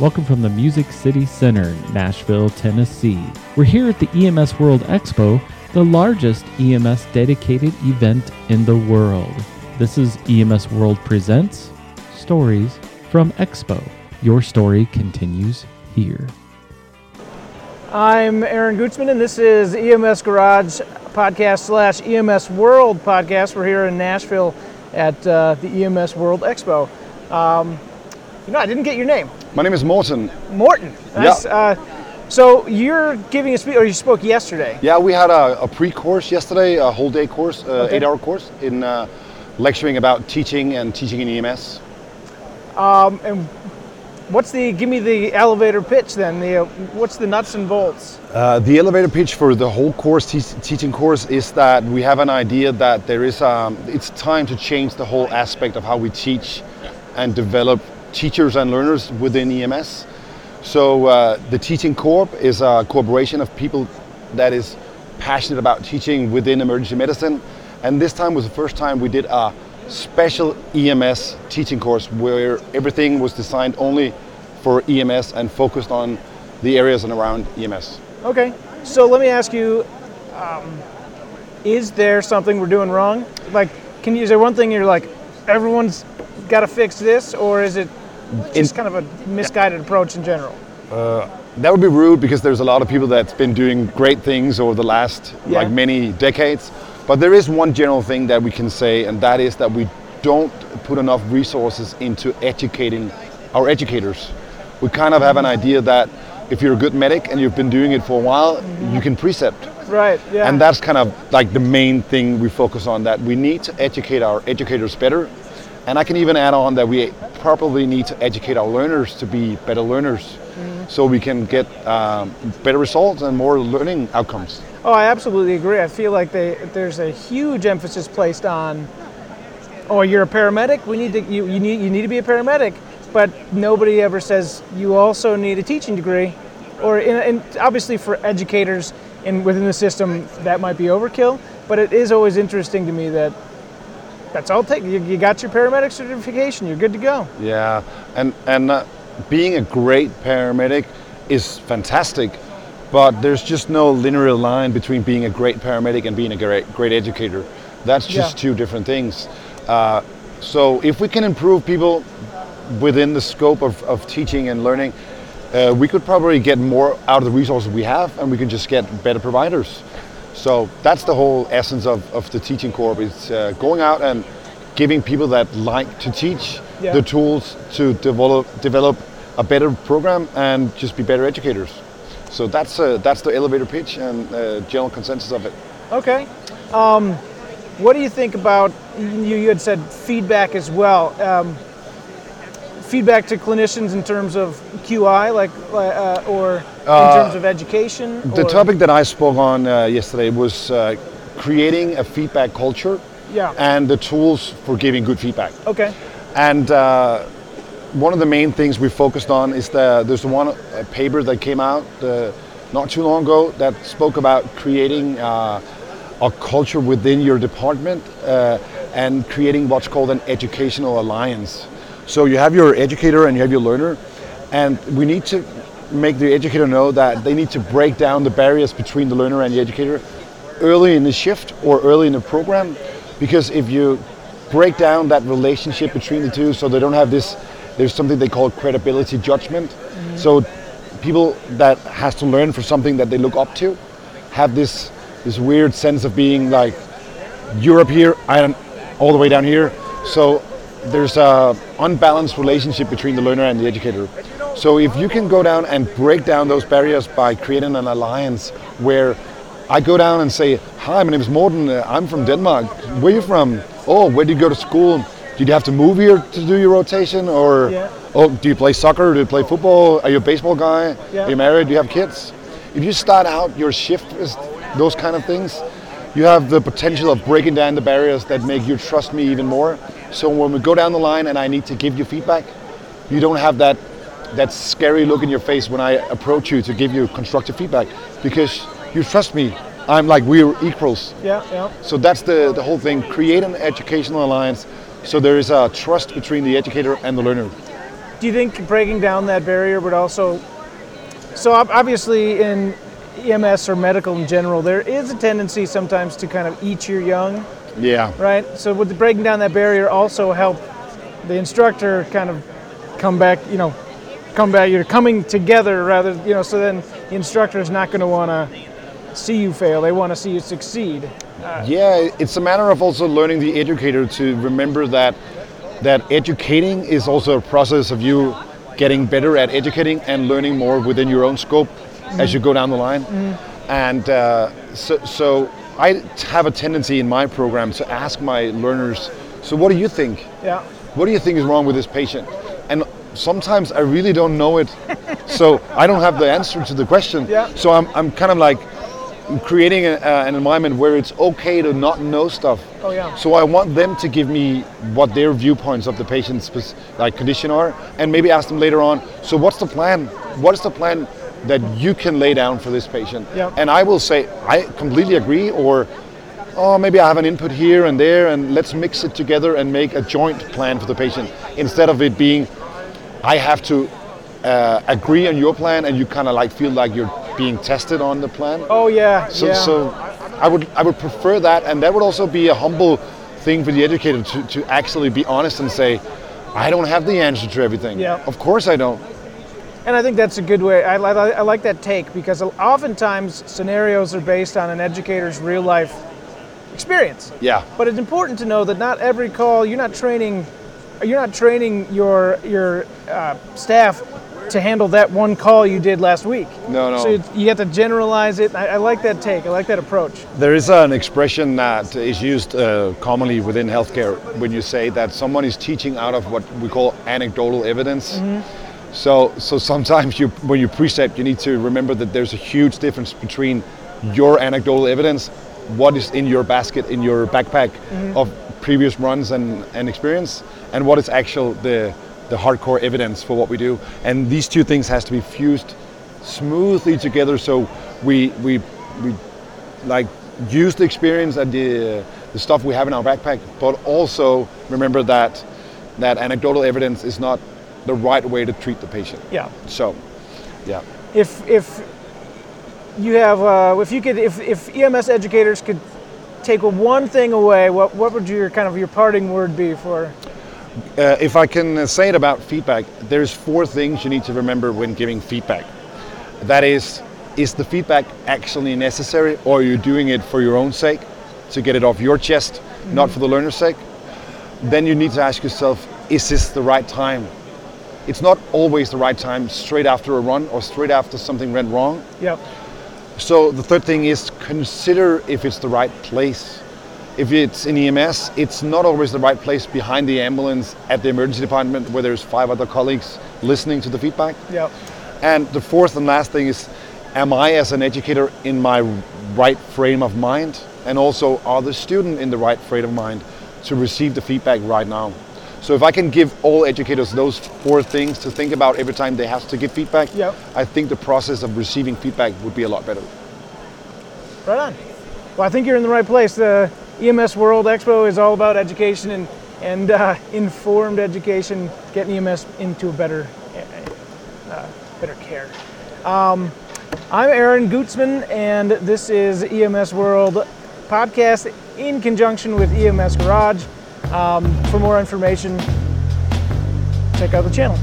Welcome from the Music City Center, Nashville, Tennessee. We're here at the EMS World Expo, the largest EMS dedicated event in the world. This is EMS World Presents Stories from Expo. Your story continues here. I'm Aaron Gutzman, and this is EMS Garage podcast slash EMS World podcast. We're here in Nashville at uh, the EMS World Expo. Um, you know, I didn't get your name. My name is Morten. Morten. Nice. Yeah. Uh, so you're giving a speech, or you spoke yesterday. Yeah, we had a, a pre-course yesterday, a whole day course, uh, Okay. eight-hour course in uh, lecturing about teaching and teaching in EMS. Um, and what's the? Give me the elevator pitch then. The uh, what's the nuts and bolts? Uh, the elevator pitch for the whole course, te- teaching course, is that we have an idea that there is, um, it's time to change the whole aspect of how we teach and develop teachers and learners within EMS. So uh, the Teaching Corp is a corporation of people that is passionate about teaching within emergency medicine. And this time was the first time we did a special EMS teaching course where everything was designed only for EMS and focused on the areas and around EMS. Okay. So let me ask you: um, Is there something we're doing wrong? Like, can you? Is there one thing you're like, everyone's got to fix this, or is it just kind of a misguided approach in general? Uh, that would be rude because there's a lot of people that's been doing great things over the last Yeah. like many decades. But there is one general thing that we can say, and that is that we don't put enough resources into educating our educators. We kind of have an idea that if you're a good medic and you've been doing it for a while, you can precept. Right. Yeah. And that's kind of like the main thing we focus on that we need to educate our educators better. And I can even add on that we probably need to educate our learners to be better learners so we can get um, better results and more learning outcomes. Oh, I absolutely agree. I feel like they, there's a huge emphasis placed on, oh, you're a paramedic. We need to you, you need you need to be a paramedic, but nobody ever says you also need a teaching degree, or in, and obviously for educators in within the system that might be overkill. But it is always interesting to me that that's all it takes. You, you got your paramedic certification. You're good to go. Yeah, and and uh, being a great paramedic is fantastic, but there's just no linear line between being a great paramedic and being a great great educator. That's just Yeah. two different things. Uh, so if we can improve people within the scope of, of teaching and learning, uh, we could probably get more out of the resources we have, and we can just get better providers. So that's the whole essence of, of the teaching corp. It's uh, going out and giving people that like to teach Yeah. the tools to develop develop a better program and just be better educators. So that's uh, that's the elevator pitch and uh, general consensus of it. Okay. Um, what do you think about you? You had said feedback as well. Um, feedback to clinicians in terms of QI, like, uh, or in terms of education. The or- topic that I spoke on uh, yesterday was uh, creating a feedback culture Yeah. and the tools for giving good feedback. Okay. And uh, one of the main things we focused on is the there's one uh, paper that came out uh, not too long ago that spoke about creating uh, a culture within your department uh, and creating what's called an educational alliance. So you have your educator and you have your learner, and we need to make the educator know that they need to break down the barriers between the learner and the educator early in the shift or early in the program because if you break down that relationship between the two so they don't have this there's something they call credibility judgment. Mm-hmm. So people that has to learn for something that they look up to have this this weird sense of being like you're up here i'm all the way down here. So there's a unbalanced relationship between the learner and the educator. So if you can go down and break down those barriers by creating an alliance where I go down and say, "Hi, my name is Morten. Uh, I'm from Denmark. Where are you from? Oh, where did you go to school? Did you have to move here to do your rotation, or Yeah. oh, do you play soccer? Do you play football? Are you a baseball guy? Yeah. Are you married? Do you have kids? If you start out your shift with those kind of things, you have the potential of breaking down the barriers that make you trust me even more. So when we go down the line and I need to give you feedback, you don't have that that scary look in your face when I approach you to give you constructive feedback because you trust me. I'm like we're equals. Yeah. Yeah. So that's the, the whole thing. Create an educational alliance so there is a trust between the educator and the learner. do you think breaking down that barrier would also? So obviously, in EMS or medical in general, there is a tendency sometimes to kind of eat your young, Yeah. right? So would the breaking down that barrier also help the instructor kind of come back? You know, come back. You're coming together rather. You know, so then the instructor is not going to want to see you fail. They want to see you succeed. Yeah, it's a matter of also learning the educator to remember that that educating is also a process of you getting better at educating and learning more within your own scope as you go down the line. And uh, so, so I have a tendency in my program to ask my learners, so what do you think? Yeah. What do you think is wrong with this patient? And sometimes I really don't know it, so I don't have the answer to the question. Yeah. So I'm, I'm kind of like creating a, uh, an environment where it's okay to not know stuff. Oh, yeah. So I want them to give me what their viewpoints of the patient's like condition are, and maybe ask them later on. So what's the plan? What is the plan that you can lay down for this patient? Yeah. And I will say I completely agree, or oh maybe I have an input here and there, and let's mix it together and make a joint plan for the patient instead of it being I have to uh, agree on your plan, and you kind of like feel like you're being tested on the plan. Oh yeah. So, yeah. so I would I would prefer that, and that would also be a humble thing for the educator to, to actually be honest and say, I don't have the answer to everything. Yeah. Of course I don't. And I think that's a good way. I, li- I like that take because oftentimes scenarios are based on an educator's real life experience. Yeah. But it's important to know that not every call you're not training, you're not training your your uh, staff to handle that one call you did last week. No, no. So you, you have to generalize it. I, I like that take. I like that approach. There is an expression that is used uh, commonly within healthcare when you say that someone is teaching out of what we call anecdotal evidence. So, so sometimes you, when you precept, you need to remember that there's a huge difference between your anecdotal evidence, what is in your basket, in your backpack of previous runs and, and experience, and what is actual the, the hardcore evidence for what we do. And these two things has to be fused smoothly together so we, we, we like use the experience and the, the stuff we have in our backpack, but also remember that that anecdotal evidence is not the right way to treat the patient. Yeah. So, yeah. If if you have uh, if you could if, if EMS educators could take one thing away, what what would your kind of your parting word be for? Uh, if I can say it about feedback, there's four things you need to remember when giving feedback. That is, is the feedback actually necessary, or are you doing it for your own sake, to get it off your chest, not for the learner's sake? Then you need to ask yourself, is this the right time? It's not always the right time straight after a run or straight after something went wrong. Yep. So the third thing is consider if it's the right place. If it's in EMS, it's not always the right place behind the ambulance at the emergency department where there's five other colleagues listening to the feedback. Yep. And the fourth and last thing is, am I as an educator in my right frame of mind? And also, are the student in the right frame of mind to receive the feedback right now? So if I can give all educators those four things to think about every time they have to give feedback, Yep. I think the process of receiving feedback would be a lot better. Right on. Well, I think you're in the right place. The EMS World Expo is all about education and and uh, informed education, getting EMS into a better uh, better care. Um, I'm Aaron Gutzman, and this is EMS World podcast in conjunction with EMS Garage. Um, for more information, check out the channel.